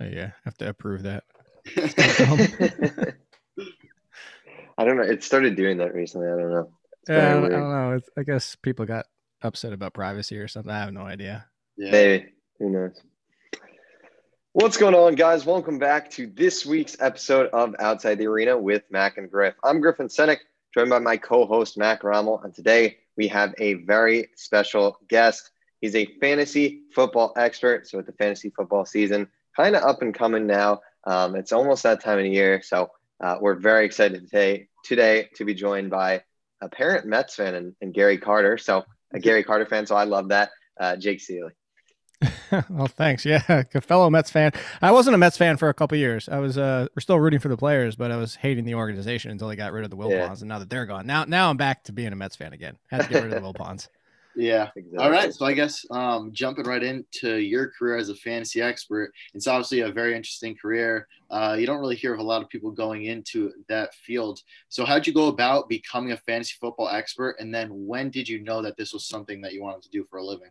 Uh, yeah, have to approve that. I don't know. It started doing that recently. I don't know. It's Yeah, I don't, I don't know. It's, I guess people got upset about privacy or something. I have no idea. Yeah. Maybe. Who knows? What's going on, guys? Welcome back to this week's episode of Outside the Arena with Mac and Griff. I'm Griffin Senek, joined by my co-host Mac Rommel, and today we have a very special guest. He's a fantasy football expert. So with the fantasy football season kind of up and coming now, um, it's almost that time of the year. So uh, we're very excited today today to be joined by a parent Mets fan and, and Gary Carter. So a Gary Carter fan. So I love that. Uh, Jake Ciely. well, thanks. Yeah, a fellow Mets fan. I wasn't a Mets fan for a couple years. I was. Uh, we're still rooting for the players, but I was hating the organization until they got rid of the Wilpons, Yeah. and now that they're gone, now now I'm back to being a Mets fan again. Had to get rid of the Wilpons. Yeah. Exactly. All right. So I guess um, jumping right into your career as a fantasy expert, it's obviously a very interesting career. Uh, you don't really hear of a lot of people going into that field. So how'd you go about becoming a fantasy football expert? And then when did you know that this was something that you wanted to do for a living?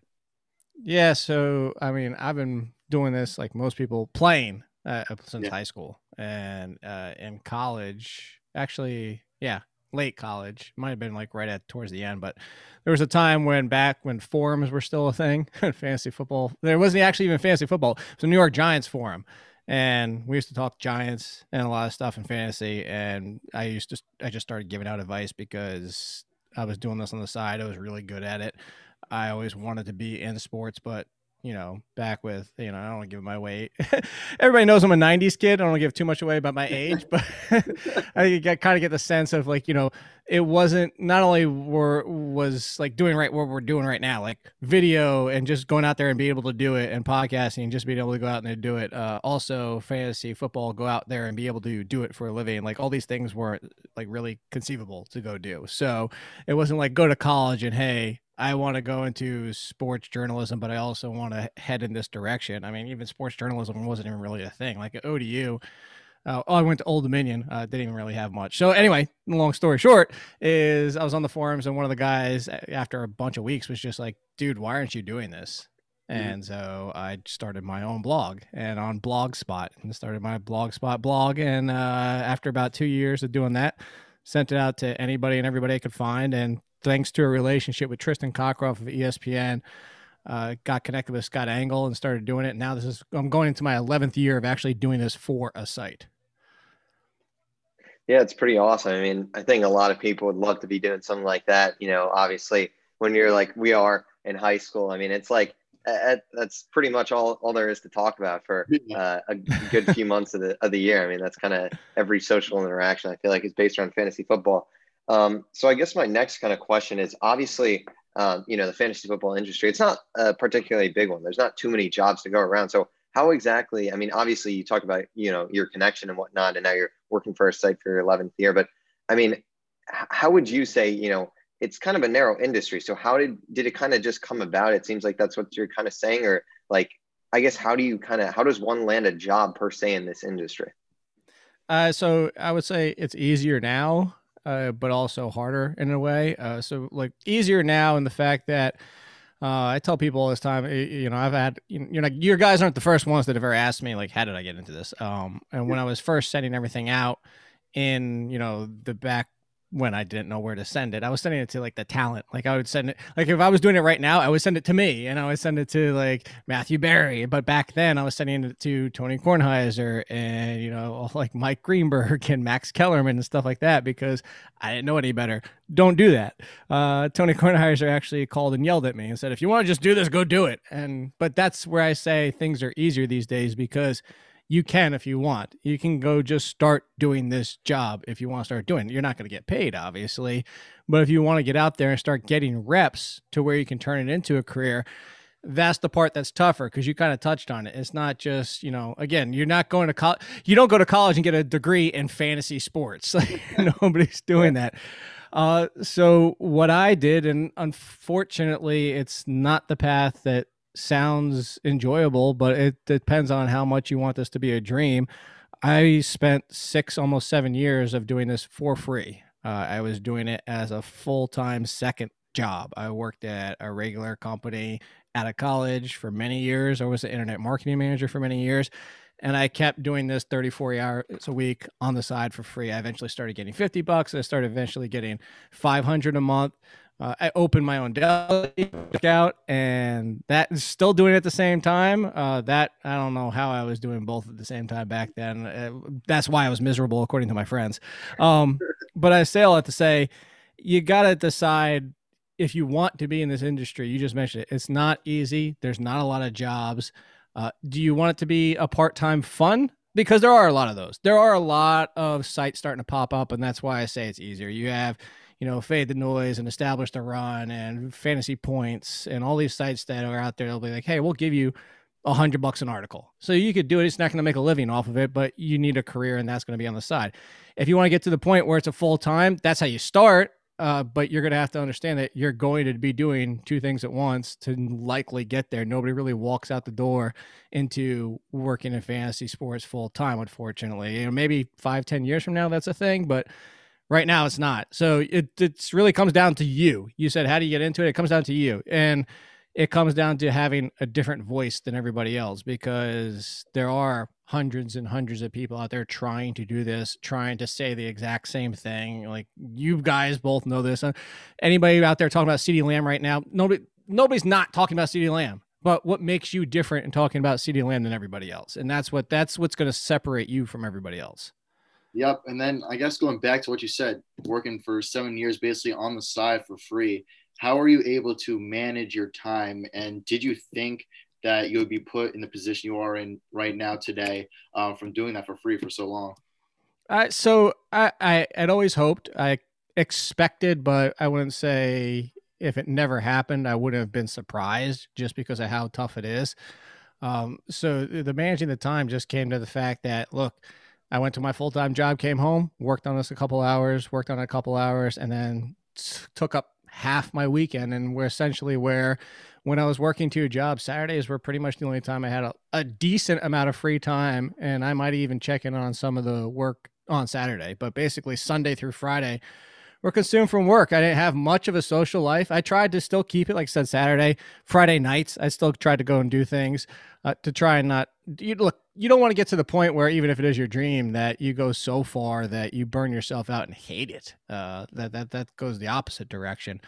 Yeah, so I mean, I've been doing this like most people playing uh, since Yeah. high school and uh, in college. Actually, yeah, late college might have been like right at towards the end, but there was a time when back when forums were still a thing, fantasy football. There wasn't actually even fantasy football. It was a New York Giants forum, and we used to talk Giants and a lot of stuff in fantasy. And I used to, I just started giving out advice because I was doing this on the side. I was really good at it. I always wanted to be in sports, but you know, back with you know, I don't want to give my weight. Everybody knows I'm a '90s kid. I don't want to give too much away about my age, but I kind of get the sense of like you know, it wasn't not only were was like doing right what we're doing right now, like video and just going out there and be able to do it, and podcasting and just being able to go out and do it. Uh, also, fantasy football, go out there and be able to do it for a living. Like all these things weren't like really conceivable to go do. So it wasn't like go to college and hey i want to go into sports journalism but i also want to head in this direction i mean even sports journalism wasn't even really a thing like at odu uh, oh, I went to Old Dominion. Uh, didn't even really have much. So anyway, long story short is I was on the forums and one of the guys after a bunch of weeks was just like, "Dude, why aren't you doing this?" Mhm. And so I started my own blog and on Blogspot and started my Blogspot blog. And uh, after about two years of doing that, sent it out to anybody and everybody I could find. And thanks to a relationship with Tristan Cockcroft of ESPN, uh, got connected with Scott Engel and started doing it. Now this is I'm going into my 11th year of actually doing this for a site. Yeah, it's pretty awesome. I mean, I think a lot of people would love to be doing something like that. You know, obviously, when you're like we are in high school, I mean, it's like uh, that's pretty much all, all there is to talk about for uh, a good few months of the of the year. I mean, that's kind of every social interaction. I feel like is based around fantasy football. Um, so I guess my next kind of question is obviously, um, you know, the fantasy football industry. It's not a particularly big one. There's not too many jobs to go around. So how exactly? I mean, obviously, you talk about you know your connection and whatnot, and now you're working for a site for your 11th year. But I mean, how would you say you know? It's kind of a narrow industry. So how did did it kind of just come about? It seems like that's what you're kind of saying, or like I guess how do you kind of how does one land a job per se in this industry? Uh, so I would say it's easier now, uh, but also harder in a way. Uh, so like easier now in the fact that uh, I tell people all this time, you know, I've had, you you know, your guys aren't the first ones that have ever asked me like, how did I get into this? Um, and when I was first sending everything out in, you know, the back when I didn't know where to send it, I was sending it to like the talent. Like I would send it, like if I was doing it right now, I would send it to me and I would send it to like Matthew Berry. But back then I was sending it to Tony Kornheiser and, you know, like Mike Greenberg and Max Kellerman and stuff like that because I didn't know any better. Don't do that. Uh, Tony Kornheiser actually called and yelled at me and said, if you want to just do this, go do it. And, but that's where I say things are easier these days because you can if you want. You can go just start doing this job if you want to start doing it. You're not going to get paid, obviously. But if you want to get out there and start getting reps to where you can turn it into a career, that's the part that's tougher because you kind of touched on it. It's not just, you know, again, you're not going to college. You don't go to college and get a degree in fantasy sports. Like, nobody's doing that. Uh, so what I did, and unfortunately, it's not the path that sounds enjoyable, but it depends on how much you want this to be a dream. I spent six, almost seven years of doing this for free. Uh, I was doing it as a full time second job. I worked at a regular company out of college for many years. I was an internet marketing manager for many years. and I kept doing this 30, 40 hours a week on the side for free. I eventually started getting 50 bucks. I started eventually getting 500 a month. Uh, I opened my own deli out, and that is still doing it at the same time. Uh, that I don't know how I was doing both at the same time back then. Uh, that's why I was miserable, according to my friends. Um, but I say all that to say, you got to decide if you want to be in this industry. You just mentioned it; it's not easy. There's not a lot of jobs. Uh, do you want it to be a part-time fun? Because there are a lot of those. There are a lot of sites starting to pop up, and that's why I say it's easier. You have you know, fade the noise and establish the run and fantasy points and all these sites that are out there. They'll be like, hey, we'll give you a hundred bucks an article. So you could do it. It's not going to make a living off of it, but you need a career and that's going to be on the side. If you want to get to the point where it's a full time, that's how you start. Uh, but you're going to have to understand that you're going to be doing two things at once to likely get there. Nobody really walks out the door into working in fantasy sports full time, unfortunately. You know, maybe five, ten years from now, that's a thing, but Right now, it's not. So it it's really comes down to you. You said, how do you get into it? It comes down to you, and it comes down to having a different voice than everybody else because there are hundreds and hundreds of people out there trying to do this, trying to say the exact same thing. Like you guys both know this. Uh, anybody out there talking about CeeDee Lamb right now? Nobody, nobody's not talking about CeeDee Lamb. But what makes you different in talking about CeeDee Lamb than everybody else? And that's what that's what's going to separate you from everybody else. Yep. And then I guess going back to what you said, working for seven years basically on the side for free, how are you able to manage your time? And did you think that you would be put in the position you are in right now today uh, from doing that for free for so long? Uh, so I, I had always hoped, I expected, but I wouldn't say if it never happened, I wouldn't have been surprised just because of how tough it is. Um, so the managing the time just came to the fact that, look, I went to my full time job, came home, worked on this a couple hours, worked on it a couple hours, and then took up half my weekend. And we're essentially where when I was working two jobs, Saturdays were pretty much the only time I had a, a decent amount of free time. And I might even check in on some of the work on Saturday. But basically, Sunday through Friday, were consumed from work. I didn't have much of a social life. I tried to still keep it, like I said, Saturday, Friday nights. I still tried to go and do things uh, to try and not. You look, you don't want to get to the point where even if it is your dream, that you go so far that you burn yourself out and hate it. Uh, that that that goes the opposite direction.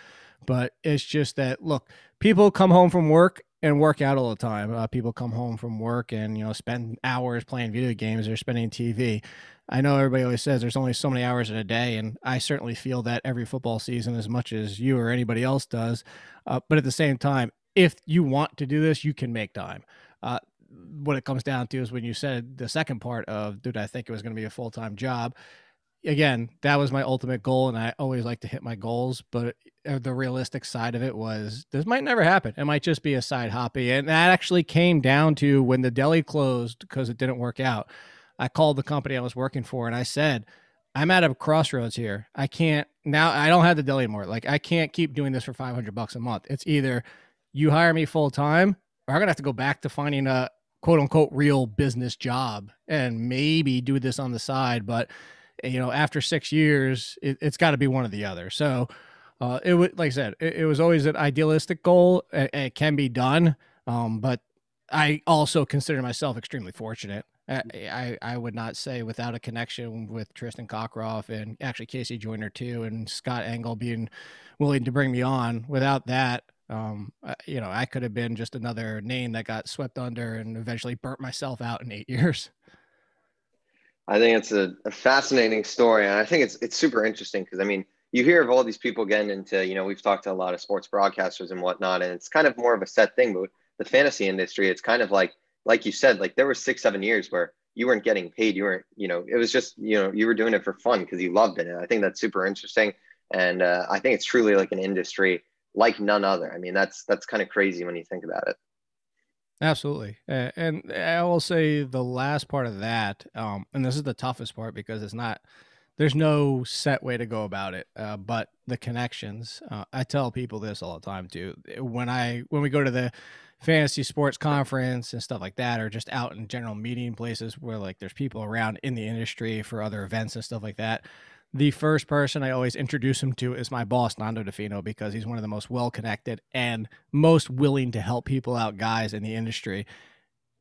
But it's just that look, people come home from work and work out all the time. Uh, people come home from work and you know spend hours playing video games or spending TV. I know everybody always says there's only so many hours in a day, and I certainly feel that every football season as much as you or anybody else does. Uh, but at the same time, if you want to do this, you can make time. Uh, what it comes down to is when you said the second part of, dude, I think it was going to be a full time job. Again, that was my ultimate goal, and I always like to hit my goals. But uh, the realistic side of it was this might never happen. It might just be a side hobby, and that actually came down to when the deli closed because it didn't work out I called the company I was working for and I said, I'm at a crossroads here. I can't now. I don't have the deli anymore. Like I can't keep doing this for 500 bucks a month. It's either you hire me full time, or I'm gonna have to go back to finding a quote unquote real business job and maybe do this on the side. But you know, after six years, it, has got to be one or the other. So uh, it would, like I said, it, it, was always an idealistic goal. It, it can be done, um, but I also consider myself extremely fortunate. I, I would not say without a connection with Tristan Cockcroft and actually Casey Joyner too, and Scott Engel being willing to bring me on. Without that, um, you know, I could have been just another name that got swept under and eventually burnt myself out in eight years. I think it's a, a fascinating story, and I think it's it's super interesting because I mean, you hear of all these people getting into, you know, we've talked to a lot of sports broadcasters and whatnot, and it's kind of more of a set thing. But the fantasy industry, it's kind of like like you said, like there were six, seven years where you weren't getting paid. You weren't, you know, it was just, you know, you were doing it for fun because you loved it. And I think that's super interesting. And uh, I think it's truly like an industry like none other. I mean, that's that's kind of crazy when you think about it. Absolutely, and I will say the last part of that, um, and this is the toughest part because it's not. There's no set way to go about it, uh, but the connections. Uh, I tell people this all the time too. When I when we go to the fantasy sports conference and stuff like that, or just out in general meeting places where like there's people around in the industry for other events and stuff like that. The first person I always introduce him to is my boss, Nando Di Fino, because he's one of the most well connected and most willing to help people out guys in the industry.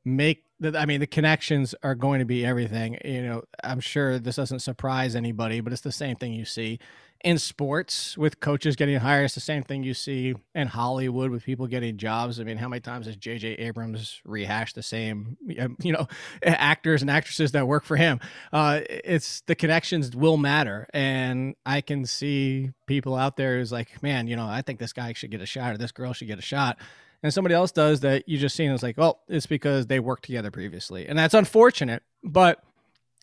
Make the, I mean, the connections are going to be everything. You know, I'm sure this doesn't surprise anybody, but it's the same thing you see in sports with coaches getting hired. It's the same thing you see in Hollywood with people getting jobs. I mean, how many times has J.J. Abrams rehashed the same, you know, actors and actresses that work for him? Uh, it's the connections will matter, and I can see people out there who's like, man, you know, I think this guy should get a shot or this girl should get a shot. And somebody else does that you just seen is like, well, it's because they worked together previously. And that's unfortunate, but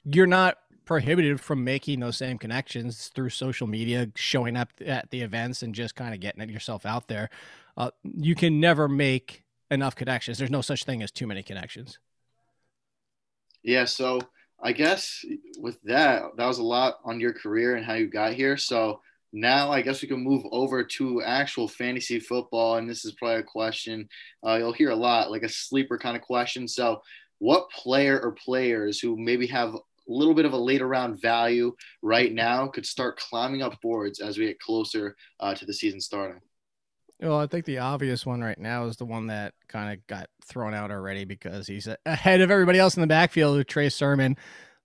you're not prohibited from making those same connections through social media, showing up at the events and just kind of getting yourself out there. Uh, you can never make enough connections. There's no such thing as too many connections. Yeah. So I guess with that, that was a lot on your career and how you got here. So now I guess we can move over to actual fantasy football. And this is probably a question uh, you'll hear a lot, like a sleeper kind of question. So, what player or players who maybe have little bit of a later round value right now could start climbing up boards as we get closer uh, to the season starting. Well, I think the obvious one right now is the one that kind of got thrown out already because he's ahead of everybody else in the backfield with Trey Sermon,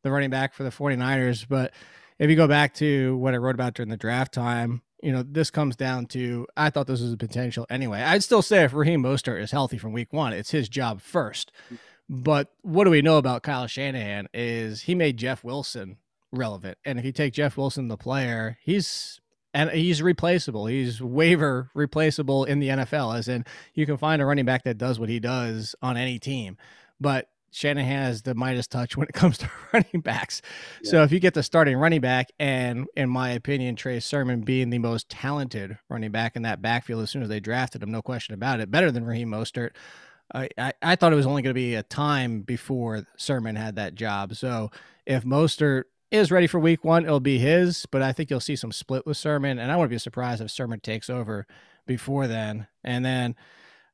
the running back for the 49ers. But if you go back to what I wrote about during the draft time, you know, this comes down to I thought this was a potential anyway. I'd still say if Raheem Mostert is healthy from week one, it's his job first. But what do we know about Kyle Shanahan is he made Jeff Wilson relevant. And if you take Jeff Wilson, the player, he's and he's replaceable. He's waiver replaceable in the NFL, as in you can find a running back that does what he does on any team. But Shanahan has the Midas touch when it comes to running backs. Yeah. So if you get the starting running back, and in my opinion, Trey Sermon being the most talented running back in that backfield as soon as they drafted him, no question about it, better than Raheem Mostert. I, I, thought it was only going to be a time before Sermon had that job. So if Mostert is ready for week one, it'll be his, but I think you'll see some split with Sermon. And I wouldn't be surprised if Sermon takes over before then. And then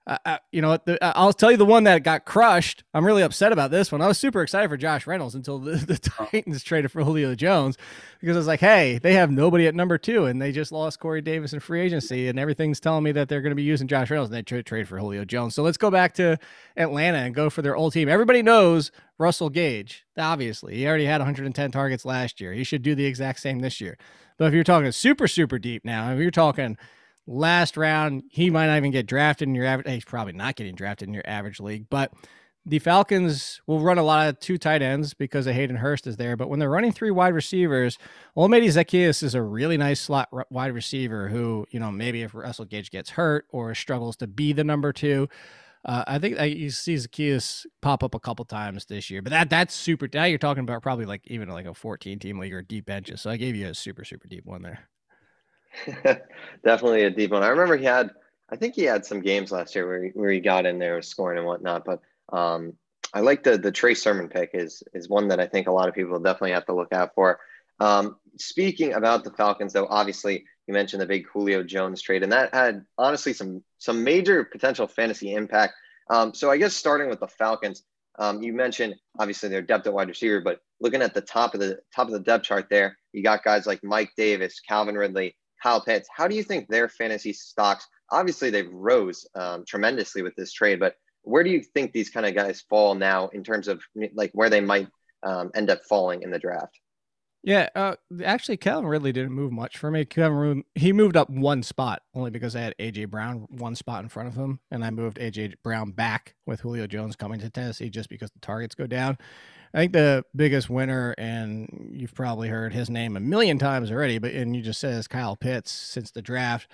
uh, you know, the, I'll tell you the one that got crushed. I'm really upset about this one. I was super excited for Josh Reynolds until the, the Titans traded for Julio Jones because I was like, hey, they have nobody at number two, and they just lost Corey Davis in free agency, and everything's telling me that they're going to be using Josh Reynolds, and they trade trade for Julio Jones. So let's go back to Atlanta and go for their old team. Everybody knows Russell Gage. Obviously, he already had 110 targets last year. He should do the exact same this year. But if you're talking super super deep now, if you're talking last round. He might not even get drafted in your average. He's probably not getting drafted in your average league, but the Falcons will run a lot of two tight ends because of Hayden Hurst is there. But when they're running three wide receivers, Olamide Zaccheaus is a really nice slot wide receiver who, you know, maybe if Russell Gage gets hurt or struggles to be the number two, uh, I think you see Zaccheaus pop up a couple times this year. But that that's super. Now you're talking about probably like even like a 14 team league or deep benches. So I gave you a super super deep one there. Definitely a deep one. I remember he had, I think he had some games last year where he, where he got in there scoring and whatnot. But um, I like the the Trey Sermon pick is is one that I think a lot of people definitely have to look out for. Um, speaking about the Falcons, though, obviously you mentioned the big Julio Jones trade, and that had honestly some some major potential fantasy impact. Um, so I guess starting with the Falcons, um, you mentioned obviously their depth at wide receiver, but looking at the top of the top of the depth chart there, you got guys like Mike Davis, Calvin Ridley, Kyle Pitts. How do you think their fantasy stocks? Obviously, they've rose um, tremendously with this trade, but where do you think these kind of guys fall now in terms of like where they might um, end up falling in the draft? Yeah, uh, actually, Calvin Ridley didn't move much for me. Kevin, he moved up one spot only because I had AJ Brown one spot in front of him, and I moved AJ Brown back with Julio Jones coming to Tennessee just because the targets go down. I think the biggest winner, and you've probably heard his name a million times already, but and you just says Kyle Pitts since the draft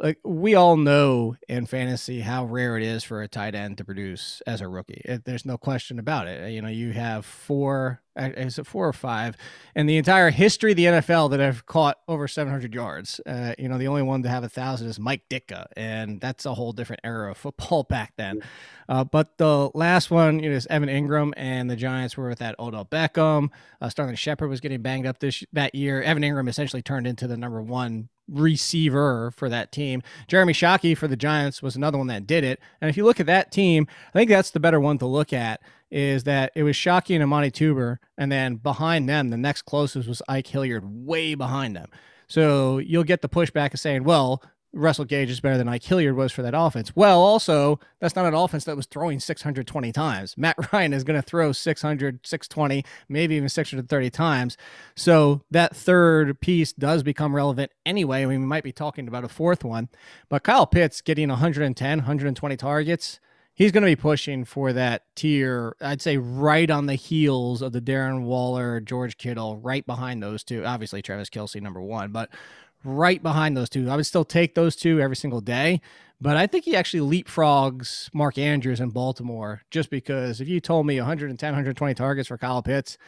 like we all know in fantasy how rare it is for a tight end to produce as a rookie. It, there's no question about it. You know, you have four, uh, is it four or five, in the entire history of the NFL that have caught over 700 yards. Uh, you know, the only one to have a thousand is Mike Ditka, and that's a whole different era of football back then. Uh, but the last one, you know, is Evan Engram, and the Giants were with that Odell Beckham. Uh, Sterling Shepard was getting banged up this that year. Evan Engram essentially turned into the number one receiver for that team. Jeremy Shockey for the Giants was another one that did it. And if you look at that team, I think that's the better one to look at is that it was Shockey and Amani Toomer. And then behind them, the next closest was Ike Hilliard, way behind them. So you'll get the pushback of saying, well, Russell Gage is better than Ike Hilliard was for that offense. Well, also, that's not an offense that was throwing 620 times. Matt Ryan is going to throw 600, 620, maybe even 630 times. So that third piece does become relevant anyway. I mean, we might be talking about a fourth one, but Kyle Pitts getting 110, 120 targets. He's going to be pushing for that tier, I'd say right on the heels of the Darren Waller, George Kittle, right behind those two. Obviously, Travis Kelce, number one, but right behind those two. I would still take those two every single day, but I think he actually leapfrogs Mark Andrews in Baltimore just because if you told me 110, 120 targets for Kyle Pitts,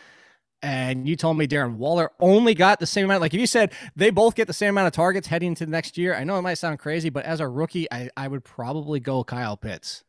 and you told me Darren Waller only got the same amount, like if you said they both get the same amount of targets heading into the next year, I know it might sound crazy, but as a rookie, I, I would probably go Kyle Pitts.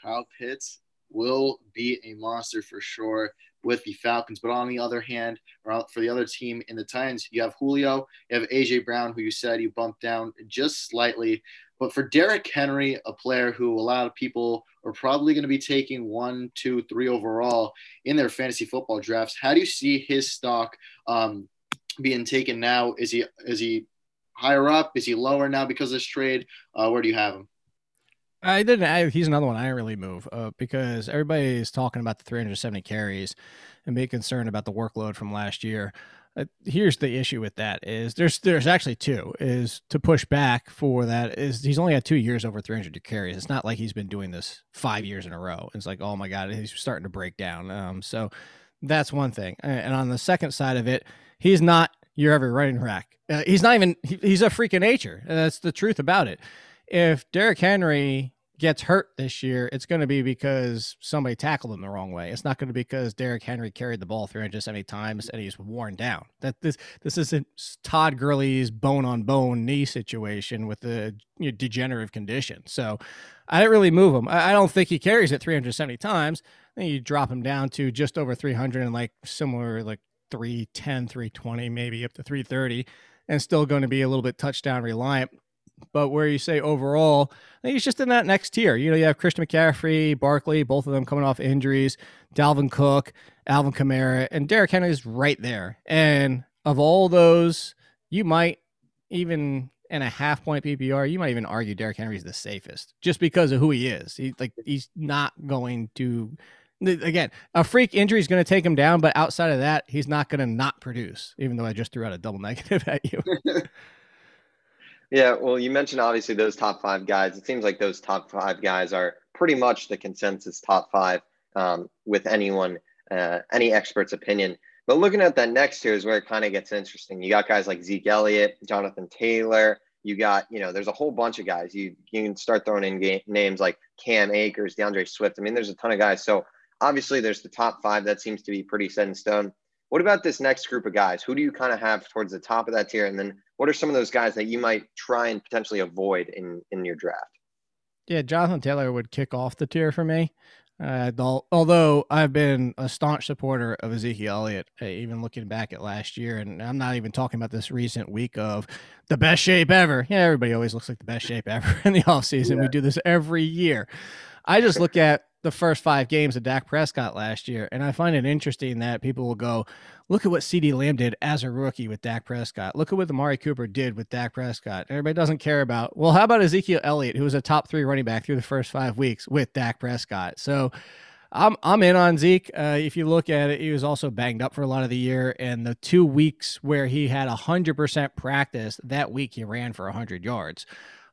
Kyle Pitts will be a monster for sure with the Falcons. But on the other hand, for the other team in the Titans, you have Julio, you have AJ Brown, who you said you bumped down just slightly. But for Derrick Henry, a player who a lot of people are probably going to be taking one, two, three overall in their fantasy football drafts, how do you see his stock um, being taken now? Is he is he higher up? Is he lower now because of this trade? Uh, where do you have him? I didn't. I, he's another one I didn't really move uh, because everybody is talking about the 370 carries and being concerned about the workload from last year. Uh, here's the issue with that is there's there's actually two is to push back for that is he's only had two years over 300 carries. It's not like he's been doing this five years in a row. It's like oh my god, he's starting to break down. Um, so that's one thing. And on the second side of it, he's not your every running back. Uh, he's not even. He, he's a freak of nature. That's the truth about it if Derrick Henry gets hurt this year, it's going to be because somebody tackled him the wrong way. It's not going to be because Derrick Henry carried the ball 370 times and he's worn down. That this this isn't Todd Gurley's bone on bone knee situation with the you know, degenerative condition. So I didn't really move him. I, I don't think he carries it 370 times. Then you drop him down to just over 300 and like similar like 310, 320, maybe up to 330, and still going to be a little bit touchdown reliant but where you say overall, I think he's just in that next tier. You know, you have Christian McCaffrey, Barkley, both of them coming off injuries, Dalvin Cook, Alvin Kamara, and Derrick Henry is right there. And of all those, you might even in a half point PPR, you might even argue Derrick Henry is the safest just because of who he is. Like he's not going to again, a freak injury is going to take him down, but outside of that, he's not going to not produce, even though I just threw out a double negative at you. Yeah, well, you mentioned obviously those top five guys. It seems like those top five guys are pretty much the consensus top five um, with anyone, uh, any expert's opinion. But looking at that next tier is where it kind of gets interesting. You got guys like Zeke Elliott, Jonathan Taylor. You got, you know, there's a whole bunch of guys. You you can start throwing in game, names like Cam Akers, D'Andre Swift. I mean, there's a ton of guys. So obviously, there's the top five that seems to be pretty set in stone. What about this next group of guys? Who do you kind of have towards the top of that tier? And then what are some of those guys that you might try and potentially avoid in in your draft? Yeah, Jonathan Taylor would kick off the tier for me. Uh, although I've been a staunch supporter of Ezekiel Elliott, uh, even looking back at last year, and I'm not even talking about this recent week of the best shape ever. Yeah, everybody always looks like the best shape ever in the offseason. Yeah. We do this every year. I just look at the first five games of Dak Prescott last year, and I find it interesting that people will go, look at what CeeDee Lamb did as a rookie with Dak Prescott. Look at what Amari Cooper did with Dak Prescott. Everybody doesn't care about, well, how about Ezekiel Elliott, who was a top three running back through the first five weeks with Dak Prescott? So I'm I'm in on Zeke. Uh, if you look at it, he was also banged up for a lot of the year, and the two weeks where he had hundred percent practice, that week he ran for hundred yards.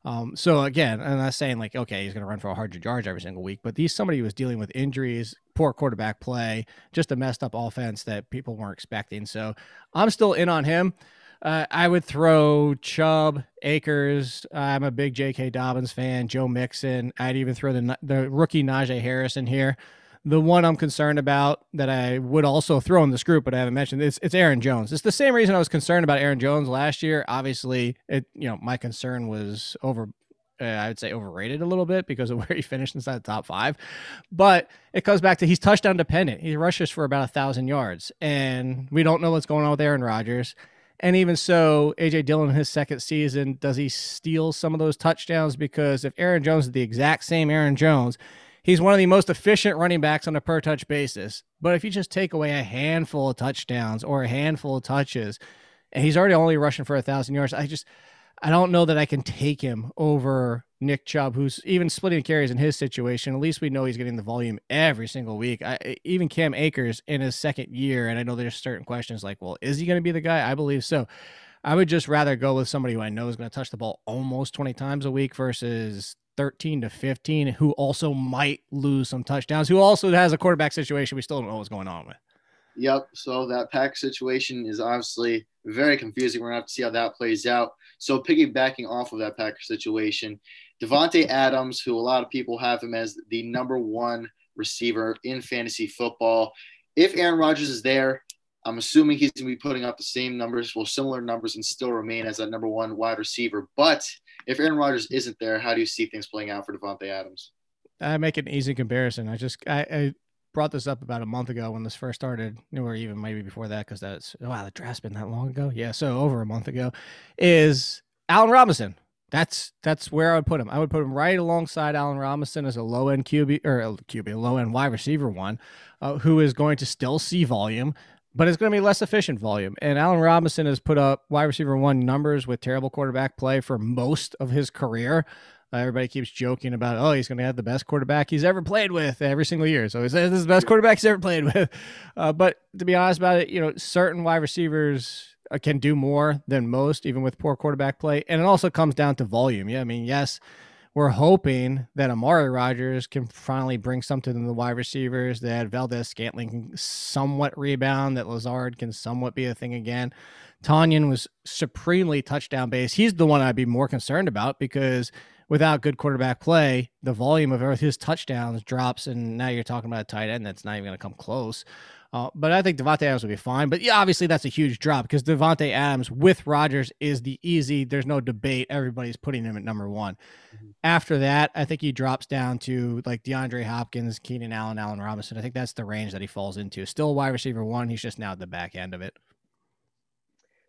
Um, so again, I'm not saying like, okay, he's going to run for a hundred yards every single week, but he's somebody who was dealing with injuries, poor quarterback play, just a messed up offense that people weren't expecting. So I'm still in on him. Uh, I would throw Chubb, Akers. I'm a big J.K. Dobbins fan. Joe Mixon. I'd even throw the the rookie Najee Harris in here. The one I'm concerned about that I would also throw in this group, but I haven't mentioned it's it's Aaron Jones. It's the same reason I was concerned about Aaron Jones last year. Obviously, it you know my concern was over. Uh, I would say overrated a little bit because of where he finished inside the top five, but it comes back to he's touchdown dependent. He rushes for about a thousand yards, and we don't know what's going on with Aaron Rodgers. And even so, AJ Dillon in his second season, does he steal some of those touchdowns? Because if Aaron Jones is the exact same Aaron Jones, He's one of the most efficient running backs on a per touch basis. But if you just take away a handful of touchdowns or a handful of touches, and he's already only rushing for a thousand yards, I just I don't know that I can take him over Nick Chubb, who's even splitting carries in his situation. At least we know he's getting the volume every single week. I, even Cam Akers in his second year, and I know there's certain questions like, well, is he going to be the guy? I believe so. I would just rather go with somebody who I know is going to touch the ball almost 20 times a week versus 13 to 15, who also might lose some touchdowns, who also has a quarterback situation we still don't know what's going on with. Yep. So that pack situation is obviously very confusing. We're gonna have to see how that plays out. So piggybacking off of that Packer situation, Davante Adams, who a lot of people have him as the number one receiver in fantasy football. If Aaron Rodgers is there, I'm assuming he's going to be putting up the same numbers, well, similar numbers, and still remain as that number one wide receiver. But if Aaron Rodgers isn't there, how do you see things playing out for Davante Adams? I make an easy comparison. I just I, I brought this up about a month ago when this first started, or even maybe before that, because that's wow, the draft's been that long ago. Yeah, so over a month ago, is Allen Robinson. That's that's where I would put him. I would put him right alongside Allen Robinson as a low end QB or a QB, low end wide receiver one, uh, who is going to still see volume, but it's going to be less efficient volume. And Allen Robinson has put up wide receiver one numbers with terrible quarterback play for most of his career. Uh, everybody keeps joking about, oh, he's going to have the best quarterback he's ever played with every single year. So he's, this is the best quarterback he's ever played with. Uh, but to be honest about it, you know, certain wide receivers uh, can do more than most, even with poor quarterback play. And it also comes down to volume. Yeah, I mean, yes, we're hoping that Amari Rogers can finally bring something to the wide receivers, that Valdes-Scantling can somewhat rebound, that Lazard can somewhat be a thing again. Tonyan was supremely touchdown based. He's the one I'd be more concerned about because – without good quarterback play, the volume of his touchdowns drops, and now you're talking about a tight end that's not even going to come close. Uh, but I think Davante Adams will be fine. But yeah, obviously that's a huge drop because Davante Adams with Rodgers is the easy. There's no debate. Everybody's putting him at number one. Mm-hmm. After that, I think he drops down to like DeAndre Hopkins, Keenan Allen, Allen Robinson. I think that's the range that he falls into. Still wide receiver one. He's just now at the back end of it.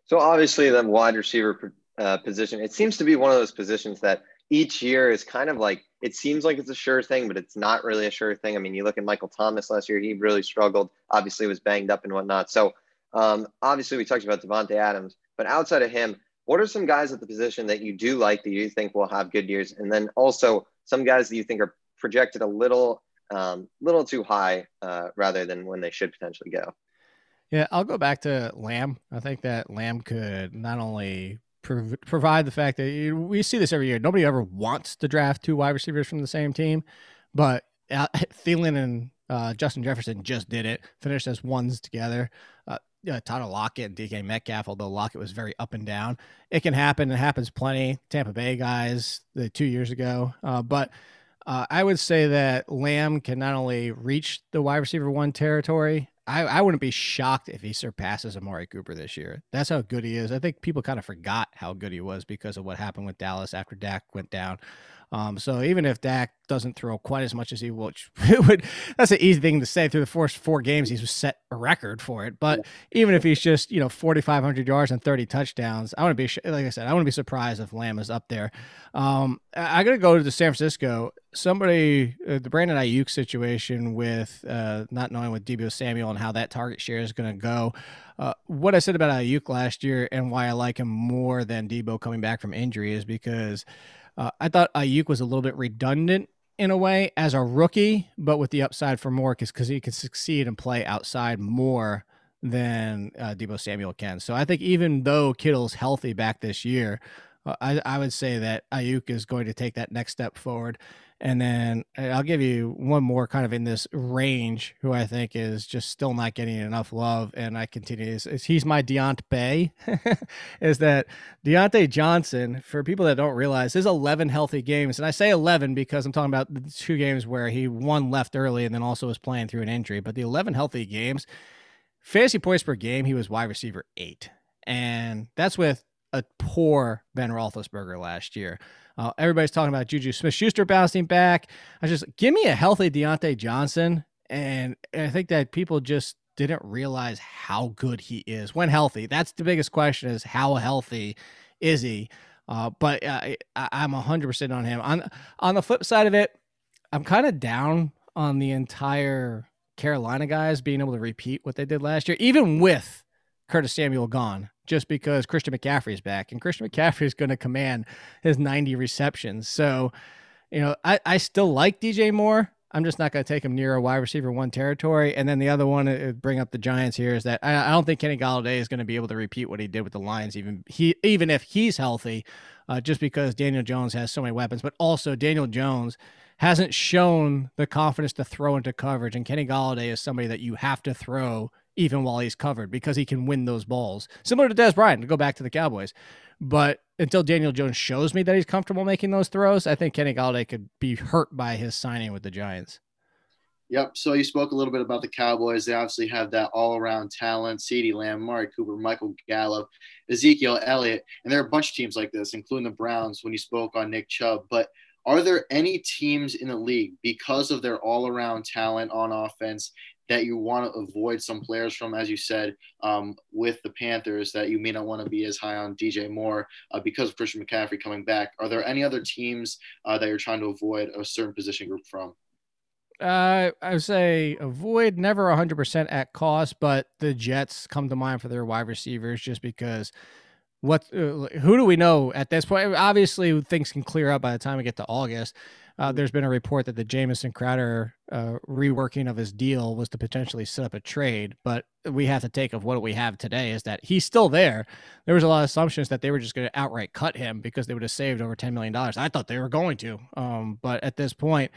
So obviously, the wide receiver uh, position, it seems to be one of those positions that each year is kind of like it seems like it's a sure thing, but it's not really a sure thing. I mean, you look at Michael Thomas last year; he really struggled. Obviously, was banged up and whatnot. So, um, obviously, we talked about Davante Adams, but outside of him, what are some guys at the position that you do like that you think will have good years, and then also some guys that you think are projected a little, um, little too high, uh, rather than when they should potentially go. Yeah, I'll go back to Lamb. I think that Lamb could not only prov- provide the fact that you, we see this every year. Nobody ever wants to draft two wide receivers from the same team, but uh, Thielen and uh, Justin Jefferson just did it, finished as ones together. Uh, yeah, Tyler Lockett and DK Metcalf, although Lockett was very up and down. It can happen. It happens plenty. Tampa Bay guys the two years ago. Uh, but uh, I would say that Lamb can not only reach the wide receiver one territory, I, I wouldn't be shocked if he surpasses Amari Cooper this year. That's how good he is. I think people kind of forgot how good he was because of what happened with Dallas after Dak went down. Um, so even if Dak doesn't throw quite as much as he would, would that's an easy thing to say. Through the first four games, he's set a record for it. But even if he's just you know 4,500 yards and 30 touchdowns, I wouldn't be like I said, I wouldn't be surprised if Lamb is up there. Um, I, I got to go to the San Francisco. Somebody, uh, the Brandon Aiyuk situation with uh, not knowing with Deebo Samuel and how that target share is going to go. Uh, what I said about Aiyuk last year and why I like him more than Deebo coming back from injury is because uh, I thought Aiyuk was a little bit redundant in a way as a rookie, but with the upside for more because he can succeed and play outside more than uh, Deebo Samuel can. So I think even though Kittle's healthy back this year, uh, I, I would say that Aiyuk is going to take that next step forward. And then uh, I'll give you one more kind of in this range who I think is just still not getting enough love. And I continue, is, is he's my Deont Bay, is that Diontae Johnson, for people that don't realize, his 11 healthy games. And I say 11 because I'm talking about the two games where he won left early and then also was playing through an injury. But the 11 healthy games, fantasy points per game, he was wide receiver eight. And that's with a poor Ben Roethlisberger last year. Uh, everybody's talking about Juju Smith Schuster bouncing back. I just give me a healthy Diontae Johnson. And I think that people just didn't realize how good he is when healthy. That's the biggest question is how healthy is he? Uh, but uh, I, I'm 100% on him. On, on the flip side of it, I'm kind of down on the entire Carolina guys being able to repeat what they did last year, even with Curtis Samuel gone. Just because Christian McCaffrey is back, and Christian McCaffrey is going to command his 90 receptions. So, you know, I, I still like DJ Moore. I'm just not going to take him near a wide receiver one territory. And then the other one, uh, bring up the Giants here, is that I, I don't think Kenny Golladay is going to be able to repeat what he did with the Lions, even he even if he's healthy, uh, just because Daniel Jones has so many weapons. But also Daniel Jones hasn't shown the confidence to throw into coverage, and Kenny Golladay is somebody that you have to throw even while he's covered because he can win those balls. Similar to Dez Bryant, to go back to the Cowboys. But until Daniel Jones shows me that he's comfortable making those throws, I think Kenny Golladay could be hurt by his signing with the Giants. Yep. So you spoke a little bit about the Cowboys. They obviously have that all-around talent: CeeDee Lamb, Amari Cooper, Michael Gallup, Ezekiel Elliott, and there are a bunch of teams like this, including the Browns. When you spoke on Nick Chubb, but are there any teams in the league because of their all-around talent on offense that you want to avoid some players from, as you said, um, with the Panthers, that you may not want to be as high on DJ Moore uh, because of Christian McCaffrey coming back. Are there any other teams uh, that you're trying to avoid a certain position group from? Uh, I would say avoid never 100% at cost, but the Jets come to mind for their wide receivers just because what uh, who do we know at this point? Obviously, things can clear up by the time we get to August. Uh, there's been a report that the Jamison Crowder uh, reworking of his deal was to potentially set up a trade, but we have to take of what we have today is that he's still there. There was a lot of assumptions that they were just going to outright cut him because they would have saved over ten million dollars. I thought they were going to, um, but at this point,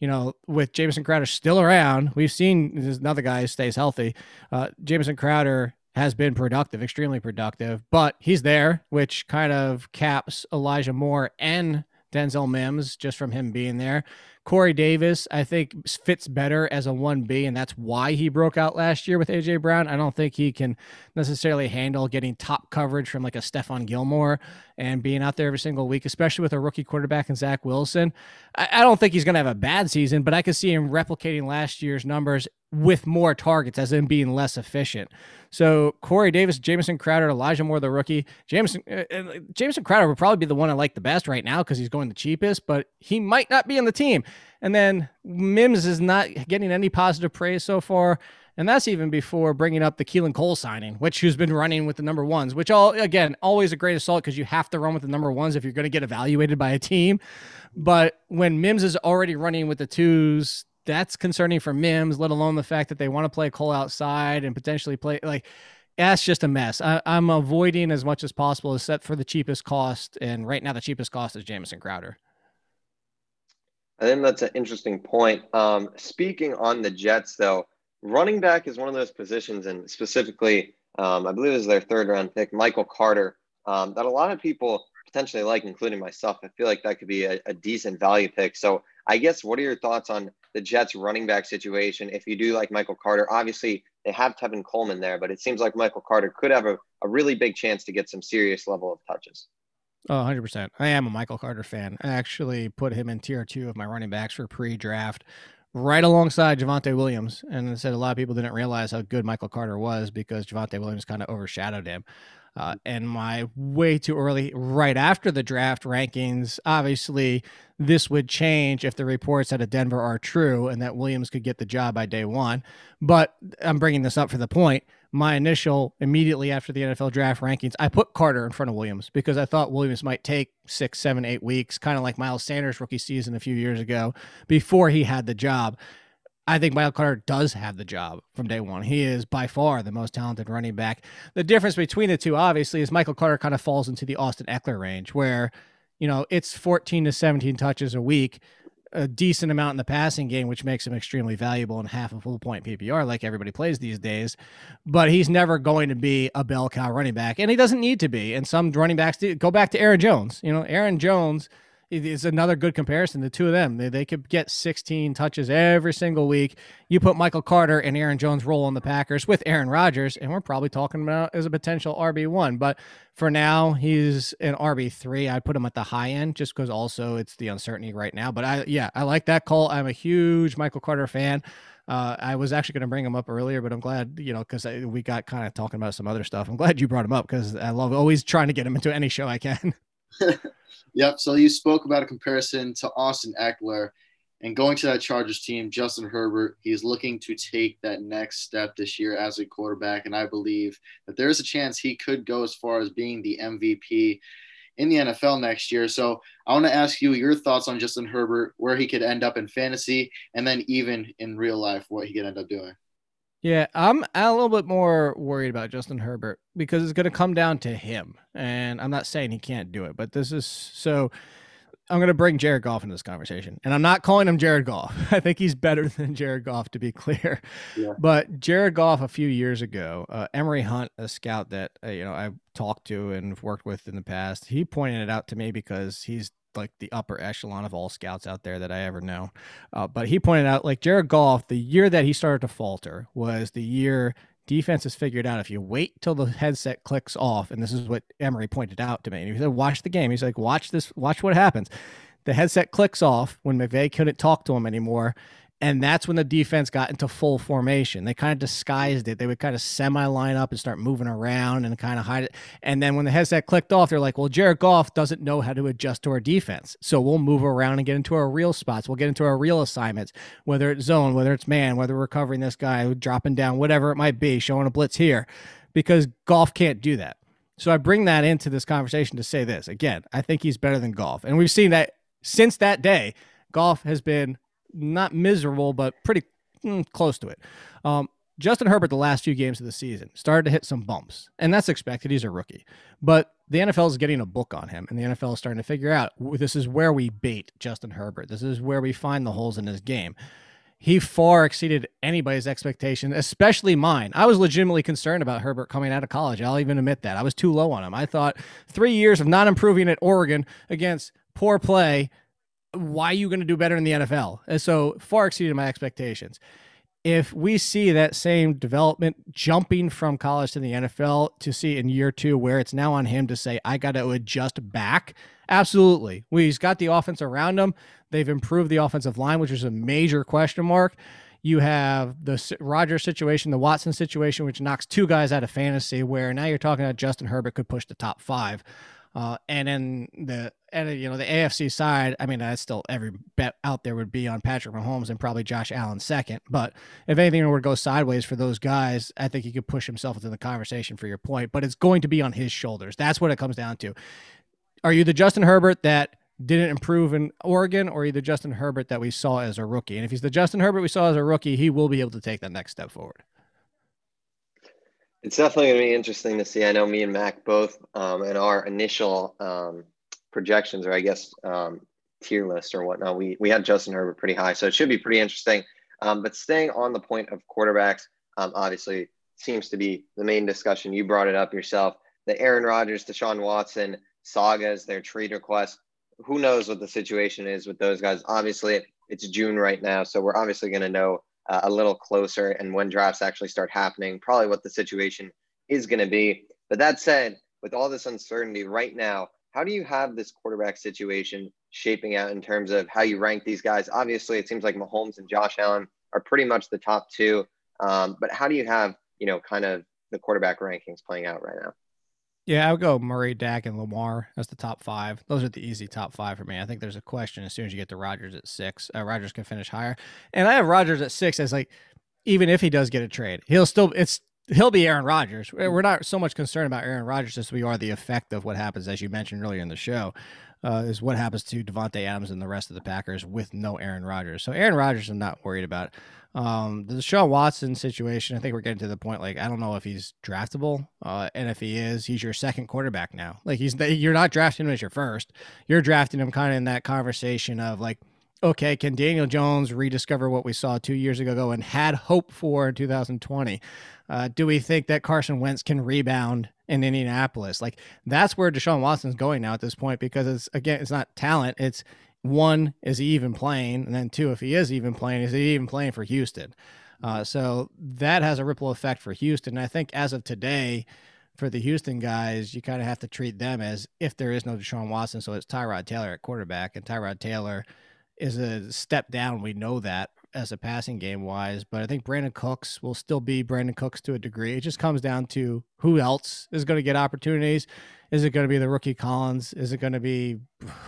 you know, with Jamison Crowder still around, we've seen there's another guy who stays healthy. Uh, Jamison Crowder has been productive, extremely productive, but he's there, which kind of caps Elijah Moore and Denzel Mims just from him being there. Corey Davis, I think, fits better as a 1B, and that's why he broke out last year with AJ Brown. I don't think he can necessarily handle getting top coverage from like a Stephon Gilmore and being out there every single week, especially with a rookie quarterback and Zach Wilson. I, I don't think he's going to have a bad season, but I could see him replicating last year's numbers with more targets, as in being less efficient. So Corey Davis, Jamison Crowder, Elijah Moore, the rookie. Jamison uh, uh, Jamison Crowder would probably be the one I like the best right now because he's going the cheapest, but he might not be in the team. And then Mims is not getting any positive praise so far. And that's even before bringing up the Keelan Cole signing, which who's been running with the number ones, which all again always a great assault because you have to run with the number ones if you're going to get evaluated by a team. But when Mims is already running with the twos, that's concerning for Mims, let alone the fact that they want to play Cole outside and potentially play like that's just a mess. I, am avoiding as much as possible, except for the cheapest cost. And right now, the cheapest cost is Jamison Crowder. I think that's an interesting point. Um, speaking on the Jets, though, running back is one of those positions, and specifically, um, I believe it was their third round pick, Michael Carter, um, that a lot of people potentially like, including myself. I feel like that could be a, a decent value pick. So, I guess, what are your thoughts on the Jets running back situation. If you do like Michael Carter, obviously they have Tevin Coleman there, but it seems like Michael Carter could have a, a really big chance to get some serious level of touches. Oh, 100%. I am a Michael Carter fan. I actually put him in tier two of my running backs for pre draft, right alongside Javonte Williams. And I said a lot of people didn't realize how good Michael Carter was because Javonte Williams kind of overshadowed him. Uh, and my way too early, right after the draft rankings, obviously this would change if the reports out of Denver are true and that Williams could get the job by day one. But I'm bringing this up for the point. My initial, immediately after the NFL draft rankings, I put Carter in front of Williams because I thought Williams might take six, seven, eight weeks, kind of like Miles Sanders' rookie season a few years ago, before he had the job. I think Michael Carter does have the job from day one. He is by far the most talented running back. The difference between the two, obviously, is Michael Carter kind of falls into the Austin Ekeler range, where, you know, it's 14 to 17 touches a week, a decent amount in the passing game, which makes him extremely valuable in half a full point PPR, like everybody plays these days. But he's never going to be a bell cow running back, and he doesn't need to be. And some running backs do. go back to Aaron Jones. You know, Aaron Jones is another good comparison. The two of them, they, they could get 16 touches every single week. You put Michael Carter and Aaron Jones roll on the Packers with Aaron Rodgers, and we're probably talking about as a potential RB1. But for now, he's an RB3. I put him at the high end just because also it's the uncertainty right now. But I, yeah, I like that call. I'm a huge Michael Carter fan. Uh, I was actually going to bring him up earlier, but I'm glad, you know, because we got kind of talking about some other stuff. I'm glad you brought him up because I love always trying to get him into any show I can. Yep. So you spoke about a comparison to Austin Ekeler And going to that Chargers team, Justin Herbert, he's looking to take that next step this year as a quarterback. And I believe that there is a chance he could go as far as being the MVP in the NFL next year. So I want to ask you your thoughts on Justin Herbert, where he could end up in fantasy, and then even in real life, what he could end up doing. Yeah, I'm a little bit more worried about Justin Herbert because it's going to come down to him. And I'm not saying he can't do it, but this is so I'm going to bring Jared Goff into this conversation. And I'm not calling him Jared Goff. I think he's better than Jared Goff, to be clear. Yeah. But Jared Goff, a few years ago, uh, Emory Hunt, a scout that uh, you know I talked to and worked with in the past, he pointed it out to me because he's like the upper echelon of all scouts out there that I ever know. Uh, but he pointed out like Jared Goff, the year that he started to falter was the year defense has figured out if you wait till the headset clicks off, and this is what Emory pointed out to me. And he said, watch the game. He's like, watch this, watch what happens. The headset clicks off when McVay couldn't talk to him anymore. And that's when the defense got into full formation. They kind of disguised it. They would kind of semi line up and start moving around and kind of hide it. And then when the headset clicked off, they're like, well, Jared Goff doesn't know how to adjust to our defense. So we'll move around and get into our real spots. We'll get into our real assignments, whether it's zone, whether it's man, whether we're covering this guy, dropping down, whatever it might be, showing a blitz here, because Goff can't do that. So I bring that into this conversation to say this again. I think he's better than Goff. And we've seen that since that day, Goff has been not miserable, but pretty mm, close to it. Um, Justin Herbert, the last few games of the season, started to hit some bumps, and that's expected. He's a rookie, but the NFL is getting a book on him, and the NFL is starting to figure out this is where we bait Justin Herbert. This is where we find the holes in his game. He far exceeded anybody's expectation, especially mine. I was legitimately concerned about Herbert coming out of college. I'll even admit that. I was too low on him. I thought three years of not improving at Oregon against poor play why are you going to do better in the NFL? And so far exceeded my expectations. If we see that same development jumping from college to the NFL to see in year two where it's now on him to say, I got to adjust back, absolutely. He's got the offense around him. They've improved the offensive line, which is a major question mark. You have the Rodgers situation, the Watson situation, which knocks two guys out of fantasy, where now you're talking about Justin Herbert could push the top five. Uh, and then the and you know the AFC side, I mean, that's still every bet out there would be on Patrick Mahomes and probably Josh Allen second. But if anything were to go sideways for those guys, I think he could push himself into the conversation for your point. But it's going to be on his shoulders. That's what it comes down to. Are you the Justin Herbert that didn't improve in Oregon, or are you the Justin Herbert that we saw as a rookie? And if he's the Justin Herbert we saw as a rookie, he will be able to take that next step forward. It's definitely going to be interesting to see. I know me and Mac both, um, in our initial um, projections, or I guess um, tier list or whatnot, we we had Justin Herbert pretty high, so it should be pretty interesting. Um, but staying on the point of quarterbacks, um, obviously seems to be the main discussion. You brought it up yourself. The Aaron Rodgers, Deshaun Watson sagas, their trade requests. Who knows what the situation is with those guys? Obviously, it's June right now, so we're obviously going to know uh, a little closer and when drafts actually start happening, probably what the situation is going to be. But that said, with all this uncertainty right now, how do you have this quarterback situation shaping out in terms of how you rank these guys? Obviously, it seems like Mahomes and Josh Allen are pretty much the top two. Um, but how do you have, you know, kind of the quarterback rankings playing out right now? Yeah, I would go Murray, Dak, and Lamar as the top five. Those are the easy top five for me. I think there's a question as soon as you get to Rodgers at six. Uh, Rodgers can finish higher, and I have Rodgers at six as like, even if he does get a trade, he'll still it's he'll be Aaron Rodgers. We're not so much concerned about Aaron Rodgers as we are the effect of what happens, as you mentioned earlier in the show, uh, is what happens to Davante Adams and the rest of the Packers with no Aaron Rodgers. So Aaron Rodgers, I'm not worried about. Um, the Deshaun Watson situation, I think we're getting to the point. Like, I don't know if he's draftable, uh, and if he is, he's your second quarterback now. Like, he's you're not drafting him as your first. You're drafting him kind of in that conversation of like, okay, can Daniel Jones rediscover what we saw two years ago and had hope for in 2020? Uh, do we think that Carson Wentz can rebound in Indianapolis? Like, that's where Deshaun Watson's going now at this point because it's again, it's not talent, it's one, is he even playing? And then two, if he is even playing, is he even playing for Houston? Uh, so that has a ripple effect for Houston. I think as of today, for the Houston guys, you kind of have to treat them as if there is no Deshaun Watson. So it's Tyrod Taylor at quarterback, and Tyrod Taylor is a step down. We know that as a passing game wise, but I think Brandin Cooks will still be Brandin Cooks to a degree. It just comes down to who else is going to get opportunities. Is it going to be the rookie Collins? Is it going to be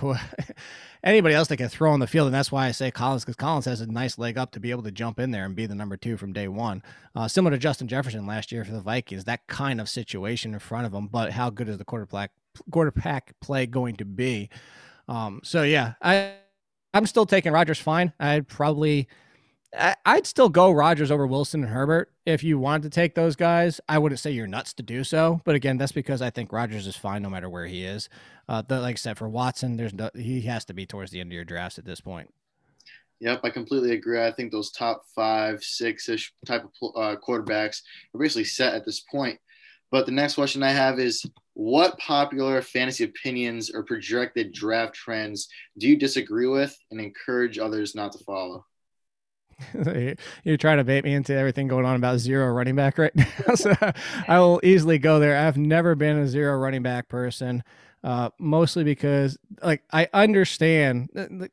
anybody else that can throw on the field, and that's why I say Collins because Collins has a nice leg up to be able to jump in there and be the number two from day one. Uh, similar to Justin Jefferson last year for the Vikings, that kind of situation in front of him. But how good is the quarterback quarterback play going to be? Um, so yeah, I I'm still taking Rodgers fine. I'd probably I'd still go Rodgers over Wilson and Herbert if you wanted to take those guys. I wouldn't say you're nuts to do so, but again, that's because I think Rodgers is fine no matter where he is. Uh, the, like I said, for Watson, there's no, he has to be towards the end of your drafts at this point. Yep, I completely agree. I think those top five, six ish type of uh, quarterbacks are basically set at this point. But the next question I have is what popular fantasy opinions or projected draft trends do you disagree with and encourage others not to follow? You're trying to bait me into everything going on about zero running back right now. so I will easily go there. I've never been a zero running back person. Uh, mostly because like I understand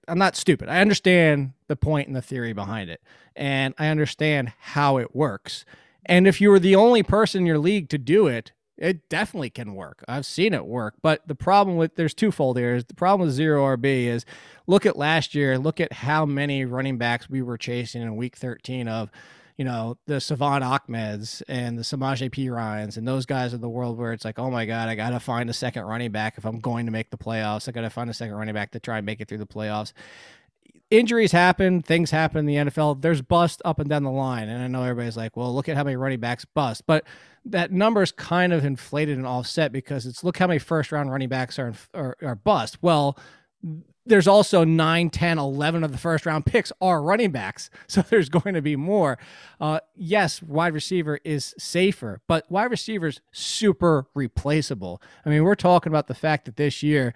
I'm not stupid. I understand the point and the theory behind it. And I understand how it works. And if you were the only person in your league to do it, it definitely can work. I've seen it work. But the problem with there's twofold here is the problem with zero RB is look at last year, look at how many running backs we were chasing in week 13 of, you know, the Salvon Ahmeds and the Samaje Perines and those guys of the world where it's like, oh my God, I got to find a second running back if I'm going to make the playoffs. I got to find a second running back to try and make it through the playoffs injuries happen, things happen in the NFL. There's bust up and down the line. And I know everybody's like, well, look at how many running backs bust. But that number is kind of inflated and offset because it's look how many first round running backs are, are, are bust. Well, there's also 9, 10, 11 of the first round picks are running backs. So there's going to be more. Uh, yes, wide receiver is safer, but wide receivers super replaceable. I mean, we're talking about the fact that this year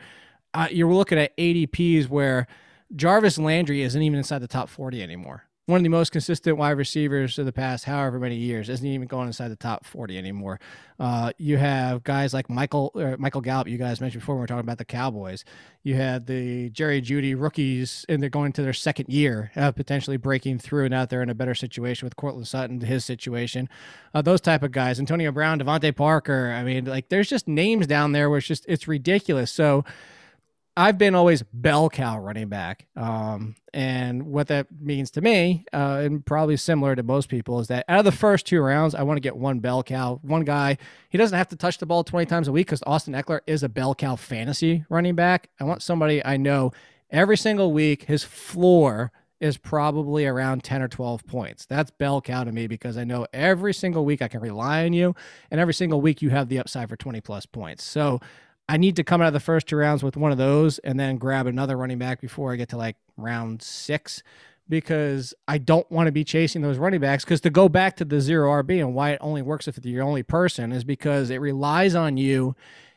uh, you're looking at ADPs where – Jarvis Landry isn't even inside the top 40 anymore. One of the most consistent wide receivers of the past however many years isn't even going inside the top 40 anymore. Uh, you have guys like Michael uh, Michael Gallup, you guys mentioned before when we are talking about the Cowboys. You had the Jerry Jeudy rookies, and they're going to their second year, uh, potentially breaking through, and out there in a better situation with Courtland Sutton, his situation. Uh, those type of guys, Antonio Brown, DeVante Parker. I mean, like there's just names down there where it's just it's ridiculous. So I've been always bell cow running back. Um, and what that means to me, uh, and probably similar to most people, is that out of the first two rounds, I want to get one bell cow, one guy. He doesn't have to touch the ball 20 times a week because Austin Ekeler is a bell cow fantasy running back. I want somebody I know every single week, his floor is probably around 10 or 12 points. That's bell cow to me because I know every single week I can rely on you, and every single week you have the upside for 20 plus points. So I need to come out of the first two rounds with one of those and then grab another running back before I get to like round six because I don't want to be chasing those running backs. Because to go back to the zero RB and why it only works if you're the only person is because it relies on you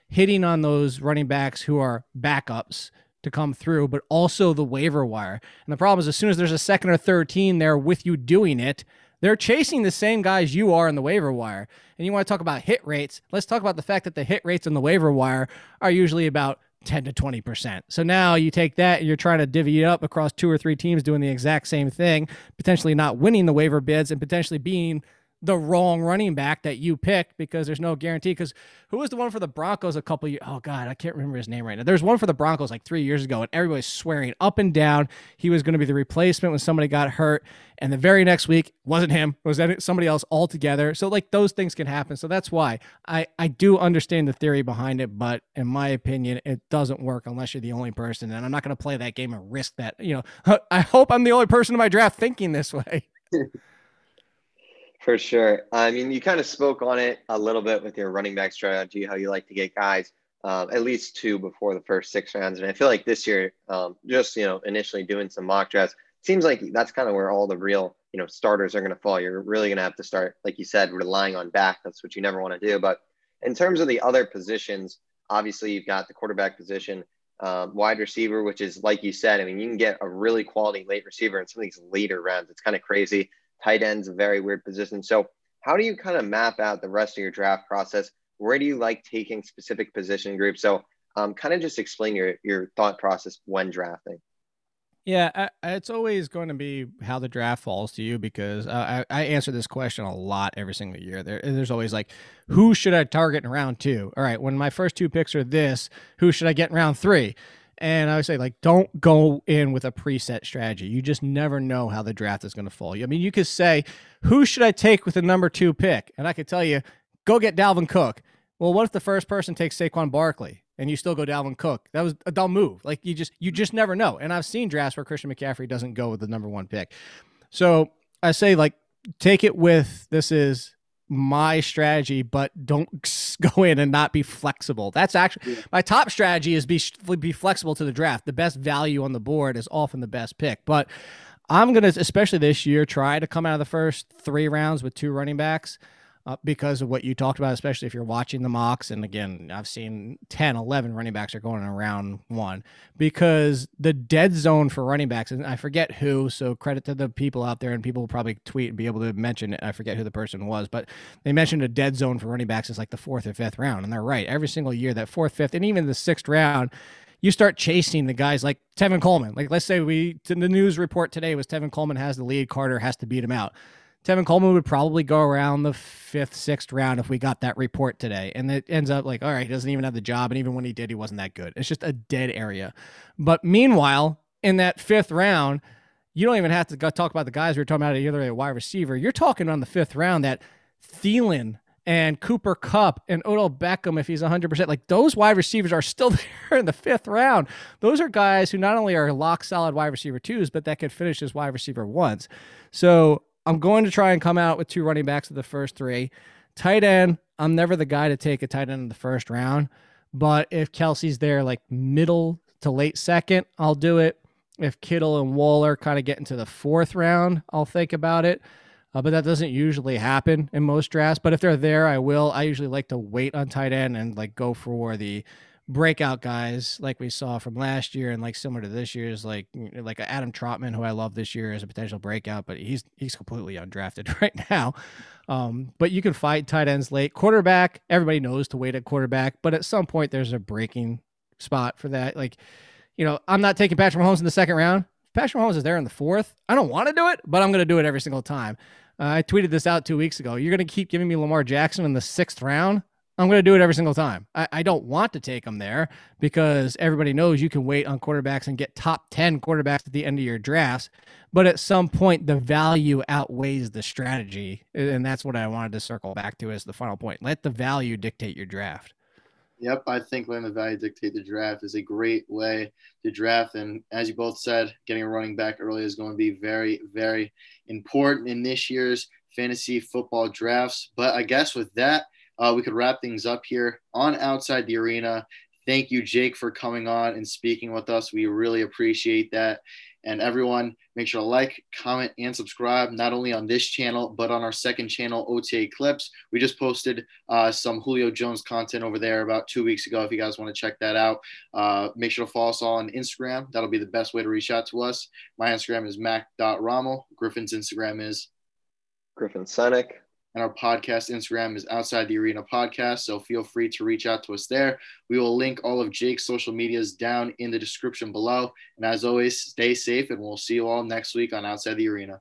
hitting on those running backs who are backups to come through, but also the waiver wire. And the problem is, as soon as there's a second or third team there with you doing it, they're chasing the same guys you are in the waiver wire. And you want to talk about hit rates? Let's talk about the fact that the hit rates in the waiver wire are usually about 10 to 20%. So now you take that and you're trying to divvy it up across two or three teams doing the exact same thing, potentially not winning the waiver bids and potentially being the wrong running back that you picked because there's no guarantee. Because who was the one for the Broncos a couple years? Oh God, I can't remember his name right now. There's one for the Broncos like three years ago, and everybody's swearing up and down he was going to be the replacement when somebody got hurt. And the very next week wasn't him, was somebody else altogether. So like those things can happen. So that's why I I do understand the theory behind it, but in my opinion, it doesn't work unless you're the only person. And I'm not going to play that game and risk that. You know, I hope I'm the only person in my draft thinking this way. For sure. I mean, you kind of spoke on it a little bit with your running back strategy, how you like to get guys um, at least two before the first six rounds. And I feel like this year, um, just you know, initially doing some mock drafts, seems like that's kind of where all the real you know starters are going to fall. You're really going to have to start, like you said, relying on back. That's what you never want to do. But in terms of the other positions, obviously you've got the quarterback position. Um, wide receiver, which is like you said, I mean, you can get a really quality late receiver in some of these later rounds. It's kind of crazy. Tight end's a very weird position. So, how do you kind of map out the rest of your draft process? Where do you like taking specific position groups? So, um, kind of just explain your your thought process when drafting. Yeah, I, it's always going to be how the draft falls to you because uh, I, I, answer this question a lot every single year. There, there's always like, who should I target in round two? All right, when my first two picks are this, who should I get in round three? And I would say, like, don't go in with a preset strategy. You just never know how the draft is going to fall. I mean, you could say, who should I take with the number two pick? And I could tell you, go get Dalvin Cook. Well, what if the first person takes Saquon Barkley and you still go Dalvin Cook? That was a dumb move. Like you just you just never know. And I've seen drafts where Christian McCaffrey doesn't go with the number one pick. So I say like take it with this is my strategy, but don't go in and not be flexible. That's actually yeah. my top strategy is be be flexible to the draft. The best value on the board is often the best pick, but I'm gonna, especially this year, try to come out of the first three rounds with two running backs uh, because of what you talked about, especially if you're watching the mocks. And again, I've seen 10, 11 running backs are going around one because the dead zone for running backs, and I forget who, so credit to the people out there, and people will probably tweet and be able to mention it. I forget who the person was, but they mentioned a dead zone for running backs is like the fourth or fifth round. And they're right. Every single year, that fourth, fifth, and even the sixth round, you start chasing the guys like Tevin Coleman. Like let's say we the news report today was Tevin Coleman has the lead, Carter has to beat him out. Tevin Coleman would probably go around the fifth, sixth round if we got that report today. And it ends up like, all right, he doesn't even have the job. And even when he did, he wasn't that good. It's just a dead area. But meanwhile, in that fifth round, you don't even have to talk about the guys we were talking about the other wide receiver. You're talking on the fifth round that Thielen and Cooper Kupp and Odell Beckham, if he's 100%, like those wide receivers are still there in the fifth round. Those are guys who not only are lock solid wide receiver twos, but that could finish as wide receiver ones. So I'm going to try and come out with two running backs of the first three. Tight end, I'm never the guy to take a tight end in the first round. But if Kelce's there like middle to late second, I'll do it. If Kittle and Waller kind of get into the fourth round, I'll think about it. Uh, but that doesn't usually happen in most drafts. But if they're there, I will. I usually like to wait on tight end and like go for the breakout guys like we saw from last year and like similar to this year's like like Adam Trautman who I love this year as a potential breakout but he's he's completely undrafted right now. Um, but you can fight tight ends late. Quarterback everybody knows to wait at quarterback but at some point there's a breaking spot for that. Like you know I'm not taking Patrick Mahomes in the second round. Patrick Mahomes is there in the fourth I don't want to do it but I'm going to do it every single time. Uh, I tweeted this out two weeks ago. You're going to keep giving me Lamar Jackson in the sixth round I'm going to do it every single time. I, I, don't want to take them there because everybody knows you can wait on quarterbacks and get top 10 quarterbacks at the end of your drafts. But at some point, the value outweighs the strategy. And that's what I wanted to circle back to as the final point. Let the value dictate your draft. Yep, I think letting the value dictate the draft is a great way to draft. And as you both said, getting a running back early is going to be very, very important in this year's fantasy football drafts. But I guess with that, uh, we could wrap things up here on Outside the Arena. Thank you, Jake, for coming on and speaking with us. We really appreciate that. And everyone, make sure to like, comment, and subscribe, not only on this channel, but on our second channel, OTA Clips. We just posted uh, some Julio Jones content over there about two weeks ago. If you guys want to check that out, uh, make sure to follow us all on Instagram. That'll be the best way to reach out to us. My Instagram is mac.rommel. Griffin's Instagram is Griffin Senek and our podcast Instagram is Outside the Arena Podcast. So feel free to reach out to us there. We will link all of Jake's social medias down in the description below. And as always, stay safe, and we'll see you all next week on Outside the Arena.